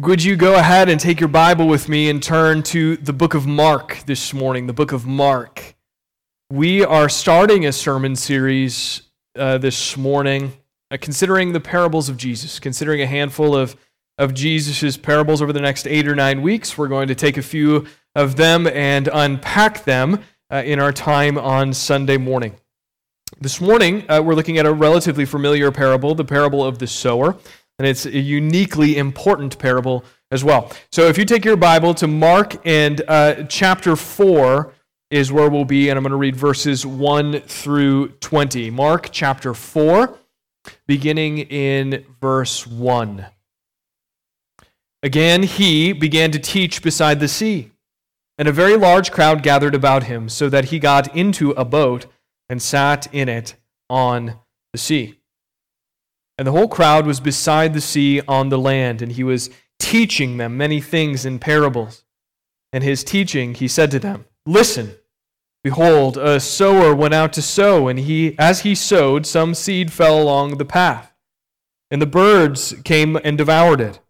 Would you go ahead and take your Bible with me and turn to the book of Mark this morning? The book of Mark. We are starting a sermon series uh, this morning uh, considering the parables of Jesus, considering a handful of, of Jesus' parables over the next eight or nine weeks. We're going to take a few of them and unpack them uh, in our time on Sunday morning. This morning, uh, we're looking at a relatively familiar parable, the parable of the sower and it's a uniquely important parable as well. So if you take your Bible to Mark and uh, chapter 4 is where we'll be, and I'm going to read verses 1 through 20. Mark chapter 4, beginning in verse 1. Again, he began to teach beside the sea, and a very large crowd gathered about him, so that he got into a boat and sat in it on the sea. And the whole crowd was beside the sea on the land, and he was teaching them many things in parables. And his teaching, he said to them, Listen, behold, a sower went out to sow, and he, as he sowed, some seed fell along the path, and the birds came and devoured it.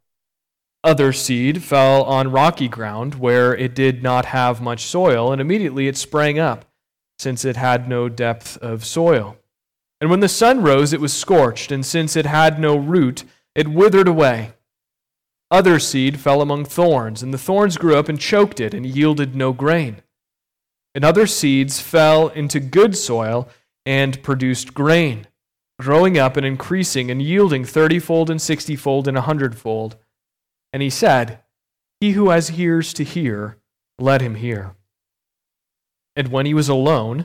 Other seed fell on rocky ground, where it did not have much soil, and immediately it sprang up, since it had no depth of soil. And when the sun rose, it was scorched, and since it had no root, it withered away. Other seed fell among thorns, and the thorns grew up and choked it, and yielded no grain. And other seeds fell into good soil and produced grain, growing up and increasing, and yielding thirtyfold and sixtyfold and a hundredfold. And he said, He who has ears to hear, let him hear. And when he was alone,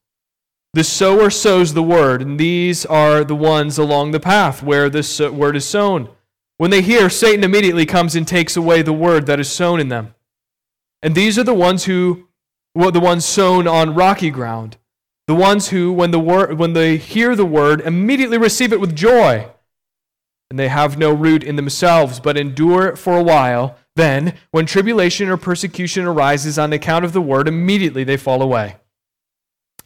The sower sows the word, and these are the ones along the path where this word is sown. When they hear, Satan immediately comes and takes away the word that is sown in them. And these are the ones who, well, the ones sown on rocky ground, the ones who, when the word, when they hear the word, immediately receive it with joy, and they have no root in themselves, but endure it for a while. Then, when tribulation or persecution arises on account of the word, immediately they fall away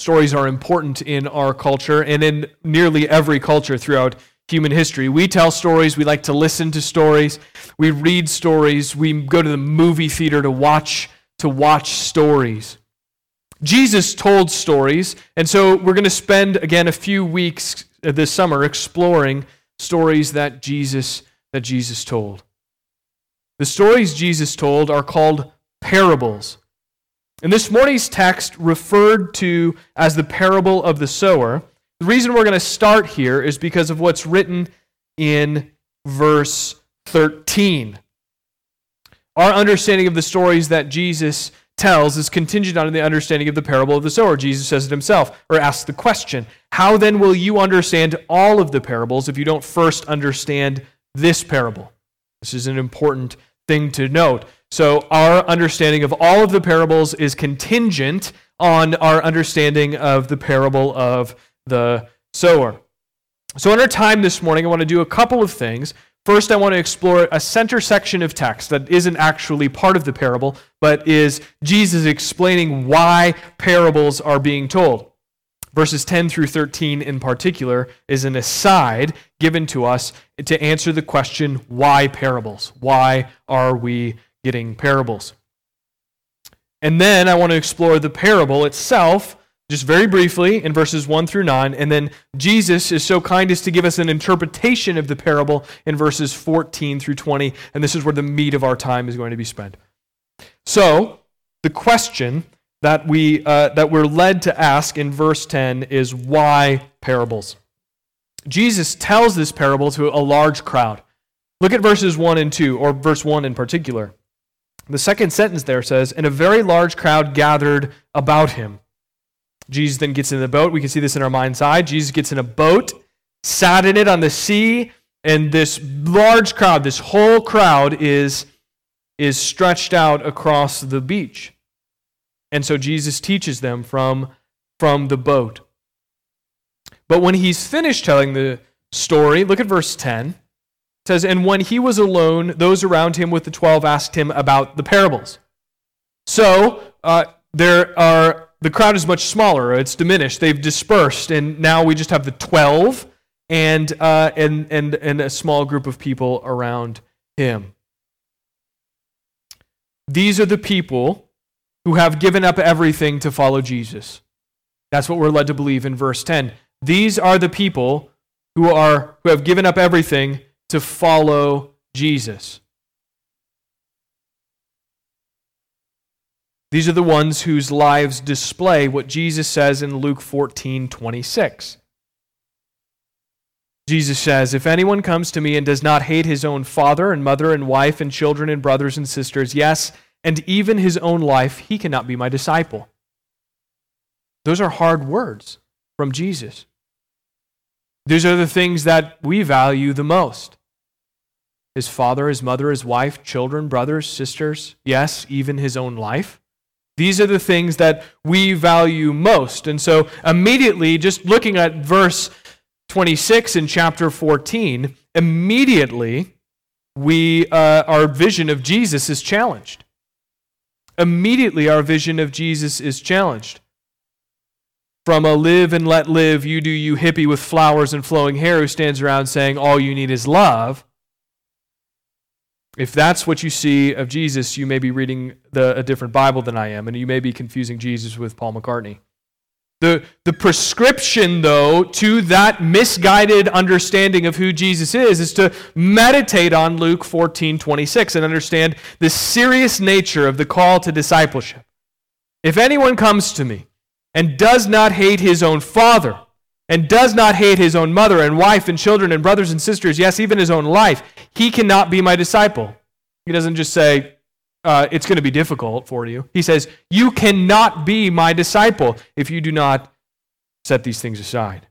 Stories are important in our culture and in nearly every culture throughout human history. We tell stories, we like to listen to stories, we read stories, we go to the movie theater to watch to watch stories. Jesus told stories, and so we're going to spend again a few weeks uh, this summer exploring stories that Jesus that Jesus told. The stories Jesus told are called parables. And this morning's text referred to as the parable of the sower. The reason we're going to start here is because of what's written in verse 13. Our understanding of the stories that Jesus tells is contingent on the understanding of the parable of the sower. Jesus says it himself, or asks the question How then will you understand all of the parables if you don't first understand this parable? This is an important thing to note. So, our understanding of all of the parables is contingent on our understanding of the parable of the sower. So, in our time this morning, I want to do a couple of things. First, I want to explore a center section of text that isn't actually part of the parable, but is Jesus explaining why parables are being told. Verses 10 through 13 in particular is an aside given to us to answer the question why parables? Why are we getting parables. And then I want to explore the parable itself, just very briefly, in verses 1 through 9. And then Jesus is so kind as to give us an interpretation of the parable in verses 14 through 20. And this is where the meat of our time is going to be spent. So, the question that, we, uh, that we're led to ask in verse 10 is why parables? Jesus tells this parable to a large crowd. Look at verses 1 and 2, or verse 1 in particular. The second sentence there says, And a very large crowd gathered about him. Jesus then gets in the boat. We can see this in our mind's eye. Jesus gets in a boat, sat in it on the sea, and this large crowd, this whole crowd, is, is stretched out across the beach. And so Jesus teaches them from, from the boat. But when he's finished telling the story, look at verse 10. It says, And when he was alone, those around him with the twelve asked him about the parables. So uh, there are the crowd is much smaller. It's diminished. They've dispersed, and now we just have the twelve and uh, and and and a small group of people around him. These are the people who have given up everything to follow Jesus. That's what we're led to believe in verse 10. These are the people who are who have given up everything to follow Jesus. These are the ones whose lives display what Jesus says in Luke 14 26. Jesus says, If anyone comes to me and does not hate his own father and mother and wife and children and brothers and sisters, yes, and even his own life, he cannot be my disciple. Those are hard words from Jesus. These are the things that we value the most his father, his mother, his wife, children, brothers, sisters, yes, even his own life. These are the things that we value most. And so, immediately, just looking at verse 26 in chapter 14, immediately we, uh, our vision of Jesus is challenged. Immediately, our vision of Jesus is challenged from a live and let live, you do you hippie with flowers and flowing hair who stands around saying all you need is love. If that's what you see of Jesus, you may be reading the, a different Bible than I am, and you may be confusing Jesus with Paul McCartney. The, the prescription, though, to that misguided understanding of who Jesus is, is to meditate on Luke 14 26 and understand the serious nature of the call to discipleship. If anyone comes to me and does not hate his own father, and does not hate his own mother and wife and children and brothers and sisters, yes, even his own life, he cannot be my disciple. He doesn't just say, uh, it's going to be difficult for you. He says, You cannot be my disciple if you do not set these things aside.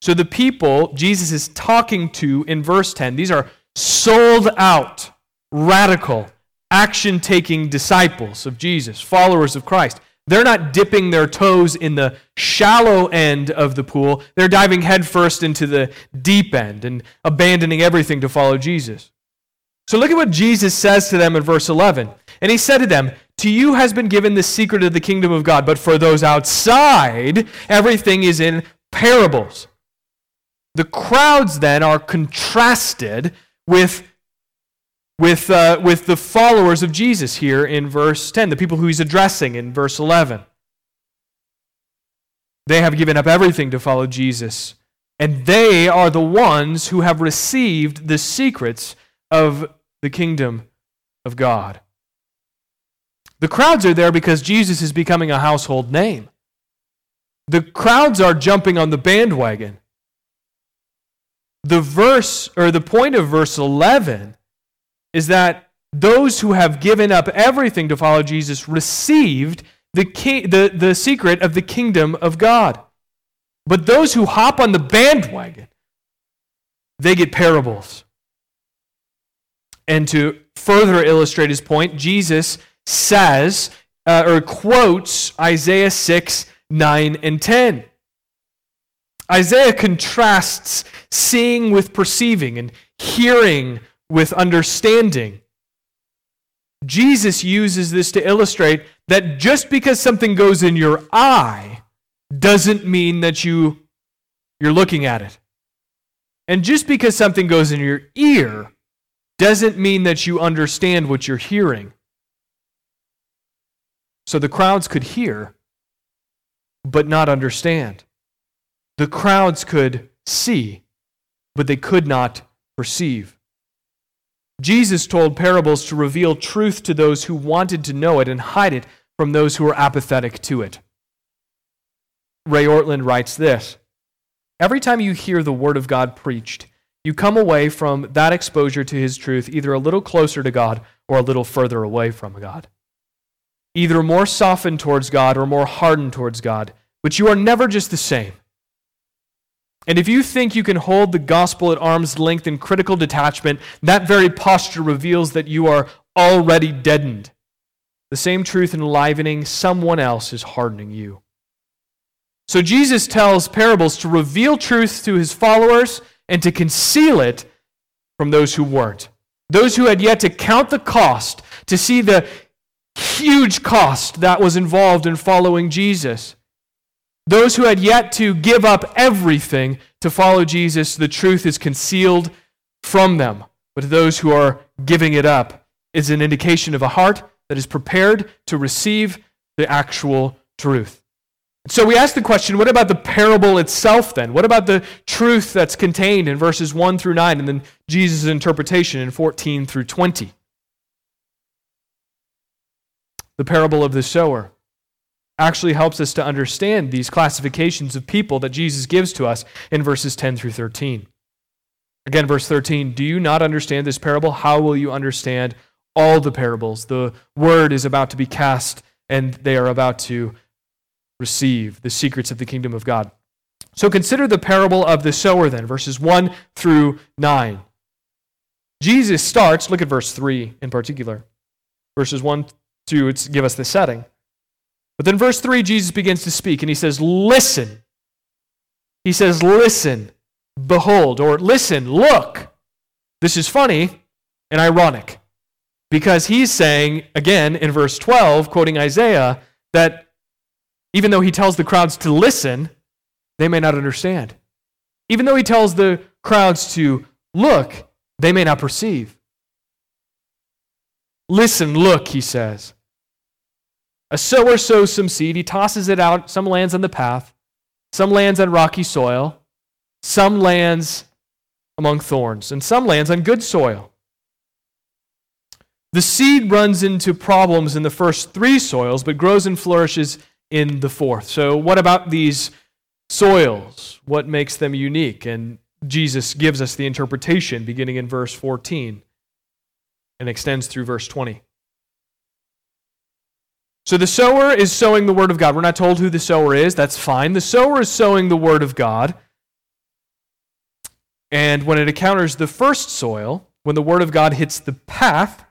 So the people Jesus is talking to in verse 10, these are sold out, radical, action taking disciples of Jesus, followers of Christ. They're not dipping their toes in the shallow end of the pool. They're diving headfirst into the deep end and abandoning everything to follow Jesus. So look at what Jesus says to them in verse 11. And he said to them, To you has been given the secret of the kingdom of God, but for those outside, everything is in parables. The crowds then are contrasted with with, uh, with the followers of Jesus here in verse 10, the people who he's addressing in verse 11. They have given up everything to follow Jesus, and they are the ones who have received the secrets of the kingdom of God. The crowds are there because Jesus is becoming a household name. The crowds are jumping on the bandwagon. The verse, or the point of verse 11, is that those who have given up everything to follow Jesus received the, the, the secret of the kingdom of God. But those who hop on the bandwagon, they get parables. And to further illustrate his point, Jesus says uh, or quotes Isaiah 6, 9, and 10. Isaiah contrasts seeing with perceiving and hearing with understanding. Jesus uses this to illustrate that just because something goes in your eye doesn't mean that you, you're looking at it. And just because something goes in your ear doesn't mean that you understand what you're hearing. So the crowds could hear, but not understand. The crowds could see, but they could not perceive. Jesus told parables to reveal truth to those who wanted to know it and hide it from those who were apathetic to it. Ray Ortlund writes this Every time you hear the Word of God preached, you come away from that exposure to His truth either a little closer to God or a little further away from God. Either more softened towards God or more hardened towards God, but you are never just the same. And if you think you can hold the gospel at arm's length in critical detachment, that very posture reveals that you are already deadened. The same truth enlivening someone else is hardening you. So Jesus tells parables to reveal truth to his followers and to conceal it from those who weren't. Those who had yet to count the cost, to see the huge cost that was involved in following Jesus. Those who had yet to give up everything to follow Jesus, the truth is concealed from them. But those who are giving it up is an indication of a heart that is prepared to receive the actual truth. So we ask the question what about the parable itself then? What about the truth that's contained in verses 1 through 9 and then Jesus' interpretation in 14 through 20? The parable of the sower actually helps us to understand these classifications of people that Jesus gives to us in verses 10 through 13. Again, verse 13 Do you not understand this parable? How will you understand all the parables? The word is about to be cast, and they are about to receive the secrets of the kingdom of God. So consider the parable of the sower then, verses 1 through 9. Jesus starts, look at verse 3 in particular. Verses 1 to give us the setting. But then verse 3, Jesus begins to speak and he says, Listen. He says, Listen, behold, or listen, look. This is funny and ironic because he's saying, again in verse 12, quoting Isaiah, that even though he tells the crowds to listen, they may not understand. Even though he tells the crowds to look, they may not perceive. Listen, look, he says. A sower sows some seed. He tosses it out. Some lands on the path, some lands on rocky soil, some lands among thorns, and some lands on good soil. The seed runs into problems in the first three soils, but grows and flourishes in the fourth. So, what about these soils? What makes them unique? And Jesus gives us the interpretation beginning in verse 14 and extends through verse 20. So the sower is sowing the word of God. We're not told who the sower is. That's fine. The sower is sowing the word of God. And when it encounters the first soil, when the word of God hits the path,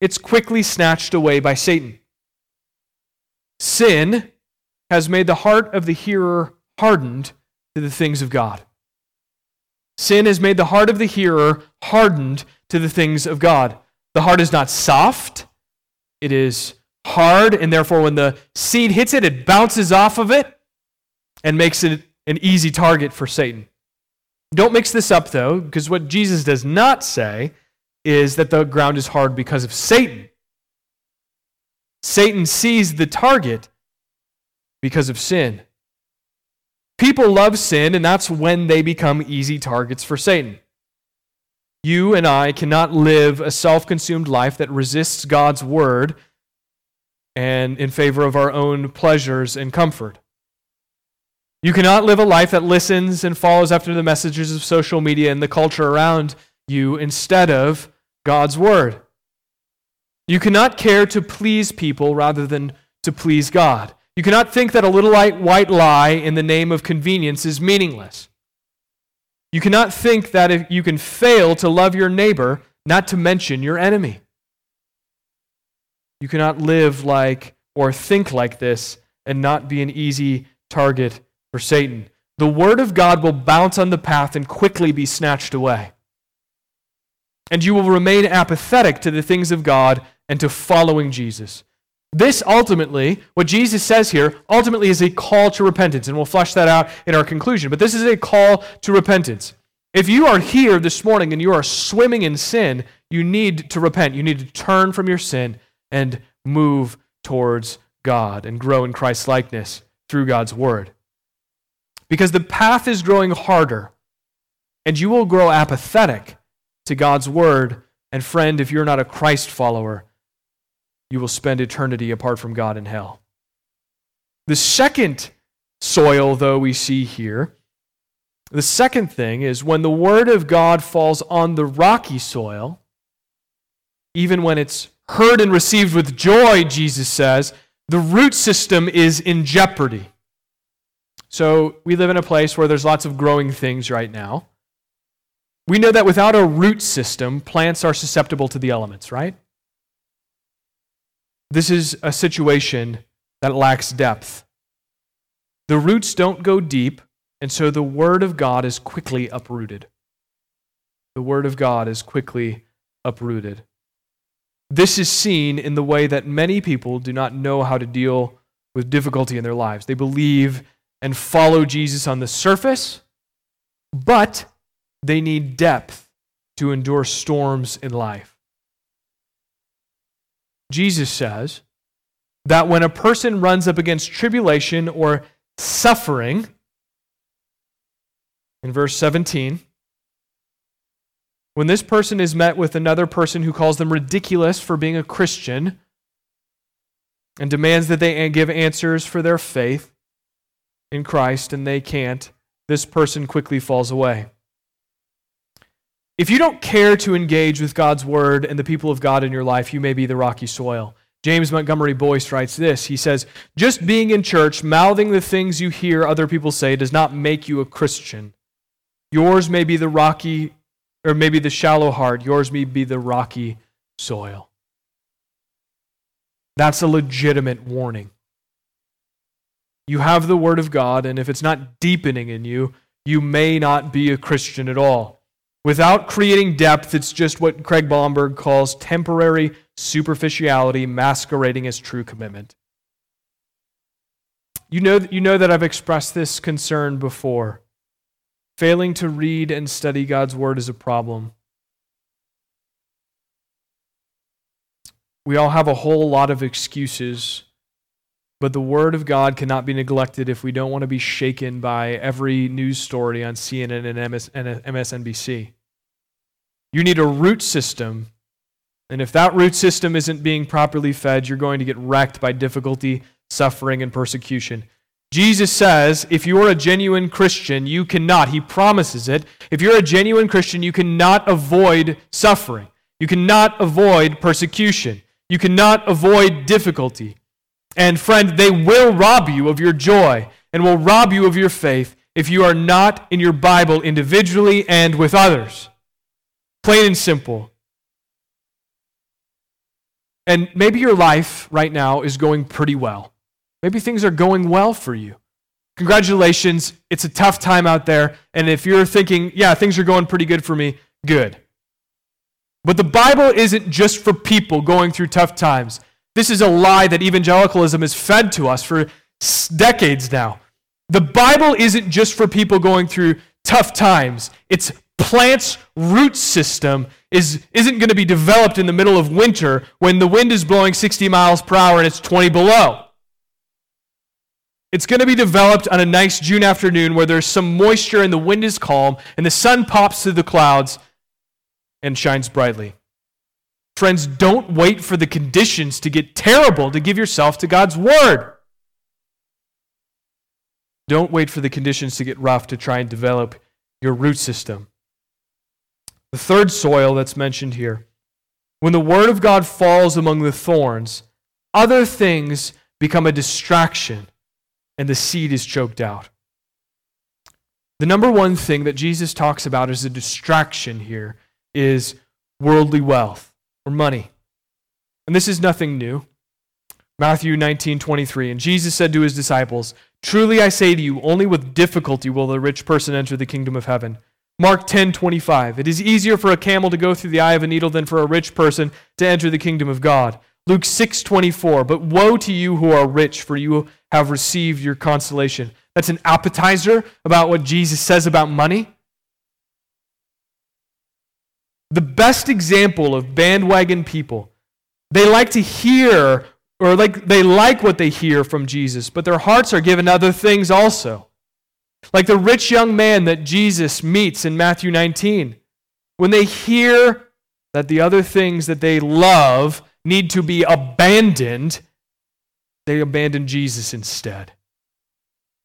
it's quickly snatched away by Satan. Sin has made the heart of the hearer hardened to the things of God. Sin has made the heart of the hearer hardened to the things of God. The heart is not soft, it is hard, and therefore, when the seed hits it, it bounces off of it and makes it an easy target for Satan. Don't mix this up, though, because what Jesus does not say is that the ground is hard because of Satan. Satan sees the target because of sin. People love sin, and that's when they become easy targets for Satan. You and I cannot live a self consumed life that resists God's word and in favor of our own pleasures and comfort. You cannot live a life that listens and follows after the messages of social media and the culture around you instead of God's word. You cannot care to please people rather than to please God. You cannot think that a little white lie in the name of convenience is meaningless. You cannot think that if you can fail to love your neighbor, not to mention your enemy. You cannot live like or think like this and not be an easy target for Satan. The word of God will bounce on the path and quickly be snatched away. And you will remain apathetic to the things of God and to following Jesus. This ultimately, what Jesus says here, ultimately is a call to repentance, and we'll flesh that out in our conclusion. But this is a call to repentance. If you are here this morning and you are swimming in sin, you need to repent. You need to turn from your sin and move towards God and grow in Christ's likeness through God's word. Because the path is growing harder, and you will grow apathetic to God's word. And friend, if you're not a Christ follower, you will spend eternity apart from God in hell. The second soil, though, we see here, the second thing is when the word of God falls on the rocky soil, even when it's heard and received with joy, Jesus says, the root system is in jeopardy. So we live in a place where there's lots of growing things right now. We know that without a root system, plants are susceptible to the elements, right? This is a situation that lacks depth. The roots don't go deep, and so the Word of God is quickly uprooted. The Word of God is quickly uprooted. This is seen in the way that many people do not know how to deal with difficulty in their lives. They believe and follow Jesus on the surface, but they need depth to endure storms in life. Jesus says that when a person runs up against tribulation or suffering, in verse 17, when this person is met with another person who calls them ridiculous for being a Christian and demands that they give answers for their faith in Christ and they can't, this person quickly falls away. If you don't care to engage with God's word and the people of God in your life, you may be the rocky soil. James Montgomery Boice writes this. He says, Just being in church, mouthing the things you hear other people say, does not make you a Christian. Yours may be the rocky, or maybe the shallow heart. Yours may be the rocky soil. That's a legitimate warning. You have the Word of God, and if it's not deepening in you, you may not be a Christian at all. Without creating depth, it's just what Craig Blomberg calls temporary superficiality masquerading as true commitment. You know, you know that I've expressed this concern before. Failing to read and study God's Word is a problem. We all have a whole lot of excuses, but the Word of God cannot be neglected if we don't want to be shaken by every news story on CNN and, MS, and uh, MSNBC. You need a root system, and if that root system isn't being properly fed, you're going to get wrecked by difficulty, suffering, and persecution. Jesus says, if you are a genuine Christian, you cannot, he promises it. If you're a genuine Christian, you cannot avoid suffering. You cannot avoid persecution. You cannot avoid difficulty. And friend, they will rob you of your joy and will rob you of your faith if you are not in your Bible individually and with others. Plain and simple. And maybe your life right now is going pretty well. Maybe things are going well for you. Congratulations. It's a tough time out there. And if you're thinking, yeah, things are going pretty good for me, good. But the Bible isn't just for people going through tough times. This is a lie that evangelicalism has fed to us for decades now. The Bible isn't just for people going through tough times. Its plant's root system is, isn't going to be developed in the middle of winter when the wind is blowing 60 miles per hour and it's 20 below. It's going to be developed on a nice June afternoon where there's some moisture and the wind is calm and the sun pops through the clouds and shines brightly. Friends, don't wait for the conditions to get terrible to give yourself to God's Word. Don't wait for the conditions to get rough to try and develop your root system. The third soil that's mentioned here when the Word of God falls among the thorns, other things become a distraction and the seed is choked out. The number one thing that Jesus talks about as a distraction here is worldly wealth or money. And this is nothing new. Matthew 19, 23. And Jesus said to his disciples, Truly I say to you, only with difficulty will the rich person enter the kingdom of heaven. Mark 10, 25. It is easier for a camel to go through the eye of a needle than for a rich person to enter the kingdom of God. Luke 6, 24. But woe to you who are rich, for you have received your consolation. That's an appetizer about what Jesus says about money. The best example of bandwagon people, they like to hear or like they like what they hear from Jesus, but their hearts are given other things also. Like the rich young man that Jesus meets in Matthew 19. When they hear that the other things that they love need to be abandoned, they abandon Jesus instead.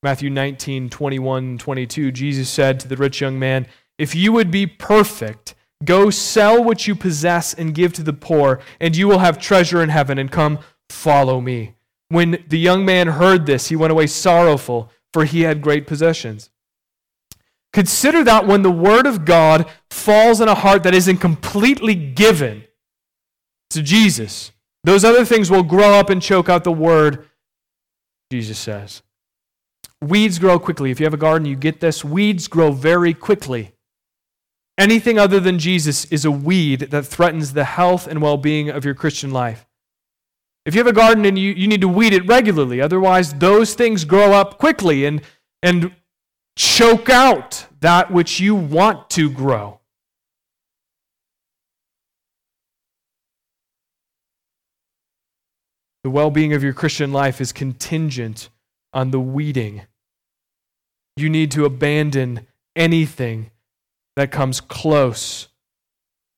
Matthew 19, 21, 22, Jesus said to the rich young man, If you would be perfect, go sell what you possess and give to the poor, and you will have treasure in heaven, and come follow me. When the young man heard this, he went away sorrowful, for he had great possessions. Consider that when the word of God falls in a heart that isn't completely given to Jesus, those other things will grow up and choke out the word, Jesus says. Weeds grow quickly. If you have a garden, you get this. Weeds grow very quickly. Anything other than Jesus is a weed that threatens the health and well being of your Christian life. If you have a garden and you, you need to weed it regularly, otherwise, those things grow up quickly and, and choke out that which you want to grow. The well being of your Christian life is contingent on the weeding. You need to abandon anything that comes close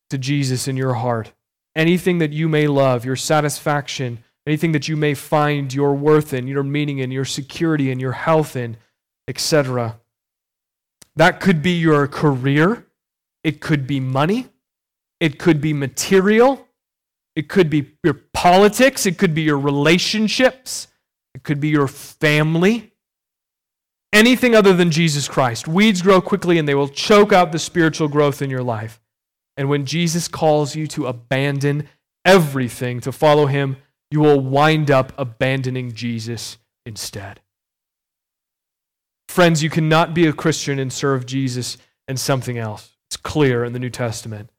to Jesus in your heart. Anything that you may love, your satisfaction, anything that you may find your worth in, your meaning in, your security in, your health in, etc. That could be your career, it could be money, it could be material, it could be your politics, it could be your relationships, it could be your family. Anything other than Jesus Christ. Weeds grow quickly and they will choke out the spiritual growth in your life. And when Jesus calls you to abandon everything to follow him, you will wind up abandoning Jesus instead. Friends, you cannot be a Christian and serve Jesus and something else. It's clear in the New Testament.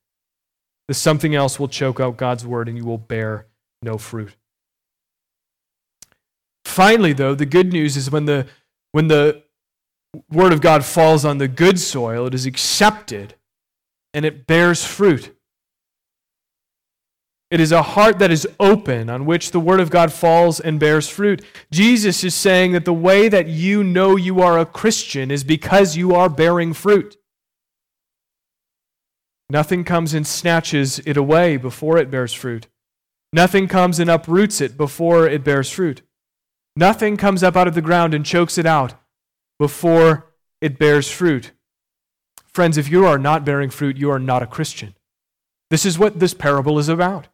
The something else will choke out God's word and you will bear no fruit. Finally, though, the good news is when the, when the word of God falls on the good soil, it is accepted and it bears fruit. It is a heart that is open on which the word of God falls and bears fruit. Jesus is saying that the way that you know you are a Christian is because you are bearing fruit. Nothing comes and snatches it away before it bears fruit. Nothing comes and uproots it before it bears fruit. Nothing comes up out of the ground and chokes it out before it bears fruit. Friends, if you are not bearing fruit, you are not a Christian. This is what this parable is about.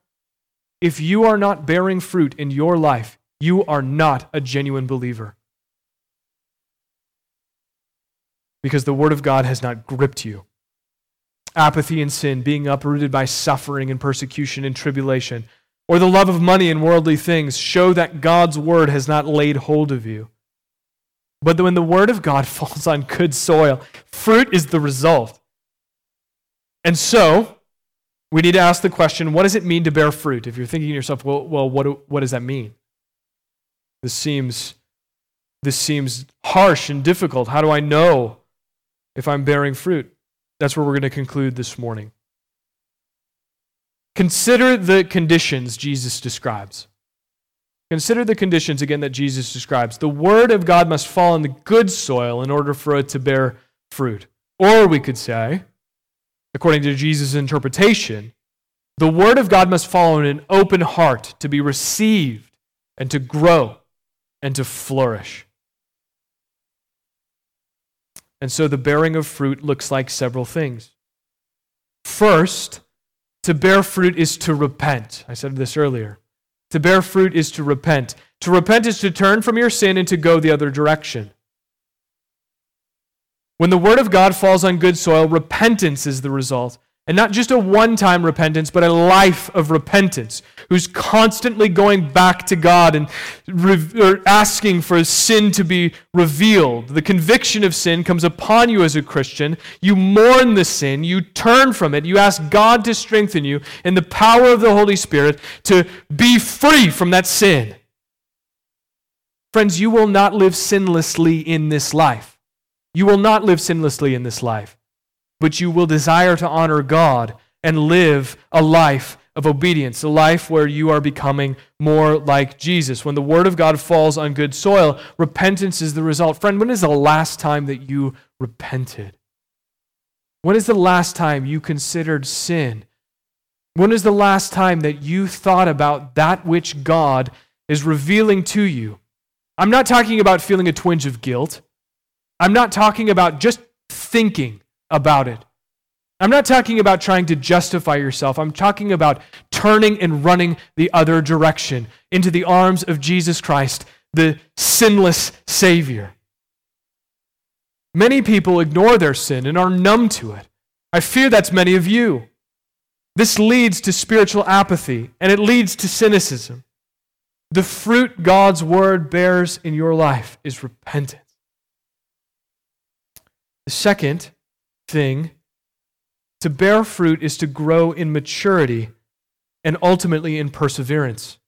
If you are not bearing fruit in your life, you are not a genuine believer. Because the Word of God has not gripped you. Apathy and sin, being uprooted by suffering and persecution and tribulation, or the love of money and worldly things show that God's word has not laid hold of you. But when the word of God falls on good soil, fruit is the result. And so, we need to ask the question what does it mean to bear fruit? If you're thinking to yourself, well, well what, what does that mean? This seems, this seems harsh and difficult. How do I know if I'm bearing fruit? That's where we're going to conclude this morning. Consider the conditions Jesus describes. Consider the conditions again that Jesus describes. The word of God must fall in the good soil in order for it to bear fruit. Or we could say, according to Jesus' interpretation, the word of God must fall in an open heart to be received and to grow and to flourish. And so the bearing of fruit looks like several things. First, to bear fruit is to repent. I said this earlier. To bear fruit is to repent. To repent is to turn from your sin and to go the other direction. When the word of God falls on good soil, repentance is the result. And not just a one time repentance, but a life of repentance, who's constantly going back to God and re- asking for sin to be revealed. The conviction of sin comes upon you as a Christian. You mourn the sin, you turn from it, you ask God to strengthen you in the power of the Holy Spirit to be free from that sin. Friends, you will not live sinlessly in this life. You will not live sinlessly in this life but you will desire to honor God and live a life of obedience, a life where you are becoming more like Jesus. When the Word of God falls on good soil, repentance is the result. Friend, when is the last time that you repented? When is the last time you considered sin When is the last time that you thought about that which God is revealing to you? I'm not talking about feeling a twinge of guilt. I'm not talking about just thinking about it. I'm not talking about trying to justify yourself. I'm talking about turning and running the other direction into the arms of Jesus Christ, the sinless Savior. Many people ignore their sin and are numb to it. I fear that's many of you. This leads to spiritual apathy and it leads to cynicism. The fruit God's word bears in your life is repentance. The second thing to bear fruit is to grow in maturity and ultimately in perseverance.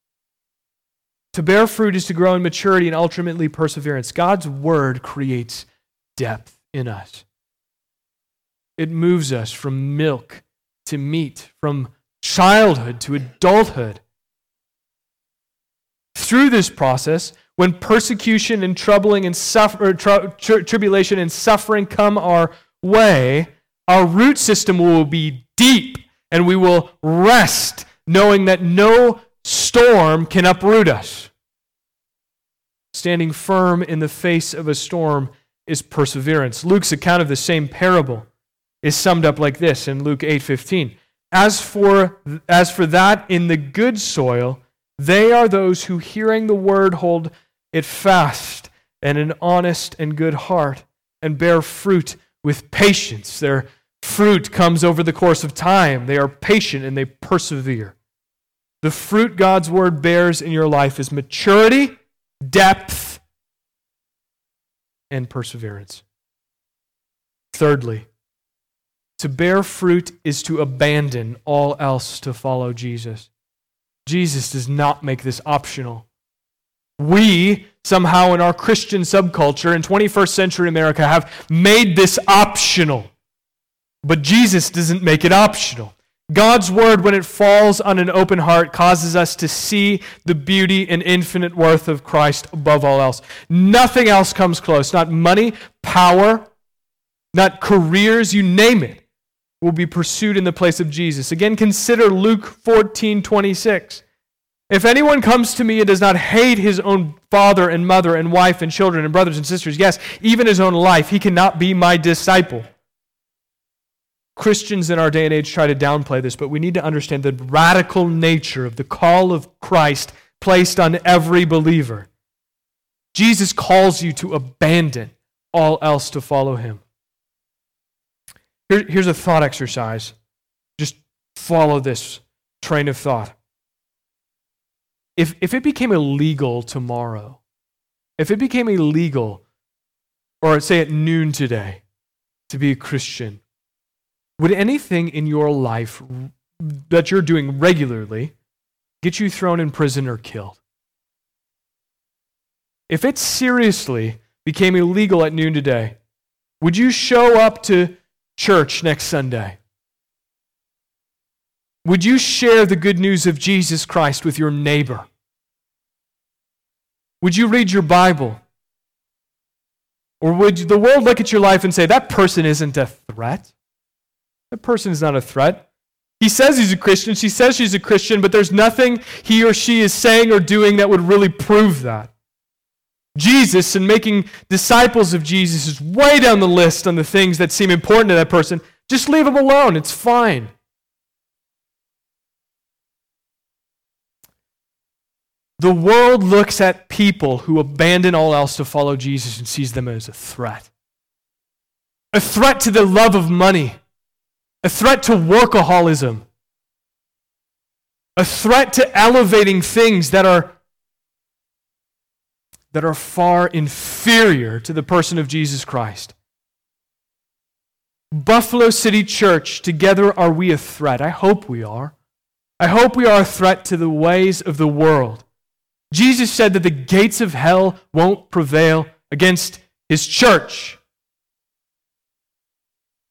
To bear fruit is to grow in maturity and ultimately perseverance. God's word creates depth in us. It moves us from milk to meat, from childhood to adulthood. Through this process, when persecution and troubling and suffer, tri- tri- tribulation and suffering come our way, our root system will be deep and we will rest knowing that no storm can uproot us. Standing firm in the face of a storm is perseverance. Luke's account of the same parable is summed up like this in Luke 8:15. As for as for that in the good soil, they are those who hearing the word hold it fast and an honest and good heart and bear fruit with patience. Their fruit comes over the course of time. They are patient and they persevere. The fruit God's word bears in your life is maturity, depth, and perseverance. Thirdly, to bear fruit is to abandon all else to follow Jesus. Jesus does not make this optional. We, somehow in our Christian subculture in 21st century America, have made this optional. But Jesus doesn't make it optional. God's word, when it falls on an open heart, causes us to see the beauty and infinite worth of Christ above all else. Nothing else comes close. Not money, power, not careers, you name it will be pursued in the place of Jesus. Again, consider Luke 14 26. If anyone comes to me and does not hate his own father and mother and wife and children and brothers and sisters, yes, even his own life, he cannot be my disciple. Christians in our day and age try to downplay this, but we need to understand the radical nature of the call of Christ placed on every believer. Jesus calls you to abandon all else to follow him. Here, here's a thought exercise. Just follow this train of thought. If, if it became illegal tomorrow, if it became illegal, or say at noon today, to be a Christian, would anything in your life that you're doing regularly get you thrown in prison or killed? If it seriously became illegal at noon today, would you show up to church next Sunday? Would you share the good news of Jesus Christ with your neighbor? Would you read your Bible? Or would the world look at your life and say, that person isn't a threat? That person is not a threat. He says he's a Christian, she says she's a Christian, but there's nothing he or she is saying or doing that would really prove that. Jesus and making disciples of Jesus is way down the list on the things that seem important to that person. Just leave them alone. It's fine. The world looks at people who abandon all else to follow Jesus and sees them as a threat. A threat to the love of money, a threat to workaholism, a threat to elevating things that are that are far inferior to the person of Jesus Christ. Buffalo City Church, together are we a threat? I hope we are. I hope we are a threat to the ways of the world. Jesus said that the gates of hell won't prevail against his church.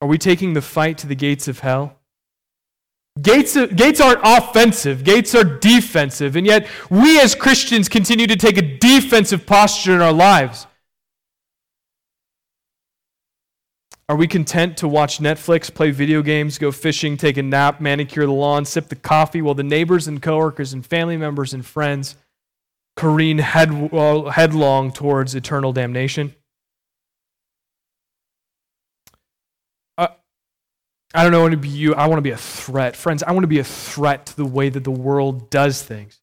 Are we taking the fight to the gates of hell? Gates, gates aren't offensive, gates are defensive. And yet, we as Christians continue to take a defensive posture in our lives. Are we content to watch Netflix, play video games, go fishing, take a nap, manicure the lawn, sip the coffee while the neighbors and coworkers and family members and friends careen head, headlong towards eternal damnation? Uh, I don't know, want to be you. I want to be a threat. Friends, I want to be a threat to the way that the world does things.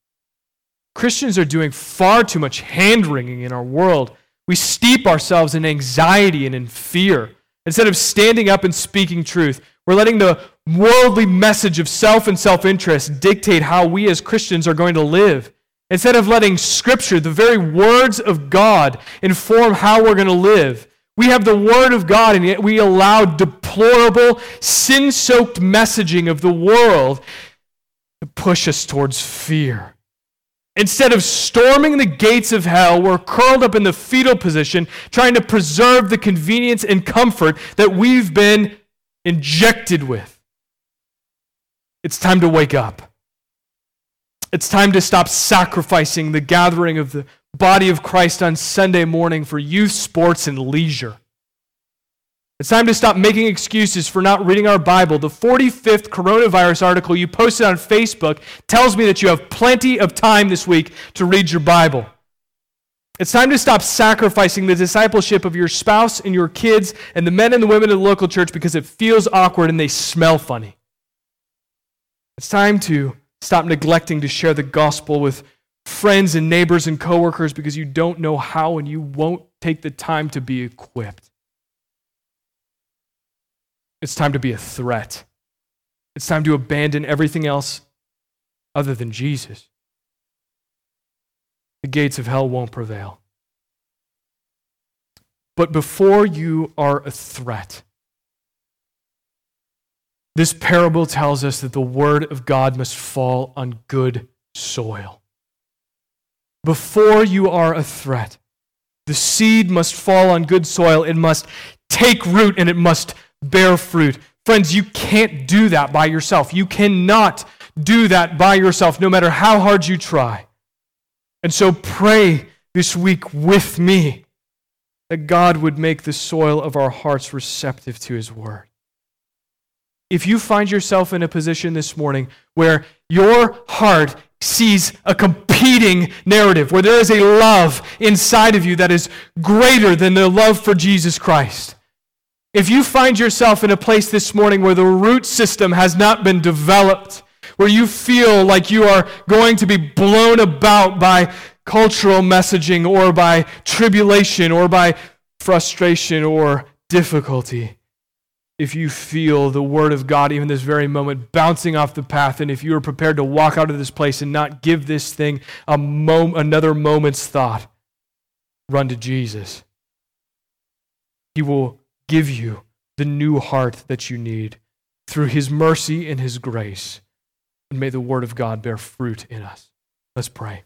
Christians are doing far too much hand wringing in our world. We steep ourselves in anxiety and in fear. Instead of standing up and speaking truth, we're letting the worldly message of self and self interest dictate how we as Christians are going to live. Instead of letting Scripture, the very words of God, inform how we're going to live, we have the Word of God, and yet we allow deplorable, sin soaked messaging of the world to push us towards fear. Instead of storming the gates of hell, we're curled up in the fetal position, trying to preserve the convenience and comfort that we've been injected with. It's time to wake up. It's time to stop sacrificing the gathering of the body of Christ on Sunday morning for youth sports and leisure. It's time to stop making excuses for not reading our Bible. The 45th coronavirus article you posted on Facebook tells me that you have plenty of time this week to read your Bible. It's time to stop sacrificing the discipleship of your spouse and your kids and the men and the women of the local church because it feels awkward and they smell funny. It's time to stop neglecting to share the gospel with friends and neighbors and coworkers because you don't know how and you won't take the time to be equipped. It's time to be a threat. It's time to abandon everything else other than Jesus. The gates of hell won't prevail. But before you are a threat, this parable tells us that the word of God must fall on good soil. Before you are a threat, the seed must fall on good soil. It must take root and it must bear fruit. Friends, you can't do that by yourself. You cannot do that by yourself, no matter how hard you try. And so pray this week with me that God would make the soil of our hearts receptive to His word. If you find yourself in a position this morning where your heart sees a competing narrative, where there is a love inside of you that is greater than the love for Jesus Christ, if you find yourself in a place this morning where the root system has not been developed, where you feel like you are going to be blown about by cultural messaging or by tribulation or by frustration or difficulty, if you feel the word of God, even this very moment, bouncing off the path, and if you are prepared to walk out of this place and not give this thing a mom- another moment's thought, run to Jesus. He will give you the new heart that you need through his mercy and his grace. And may the word of God bear fruit in us. Let's pray.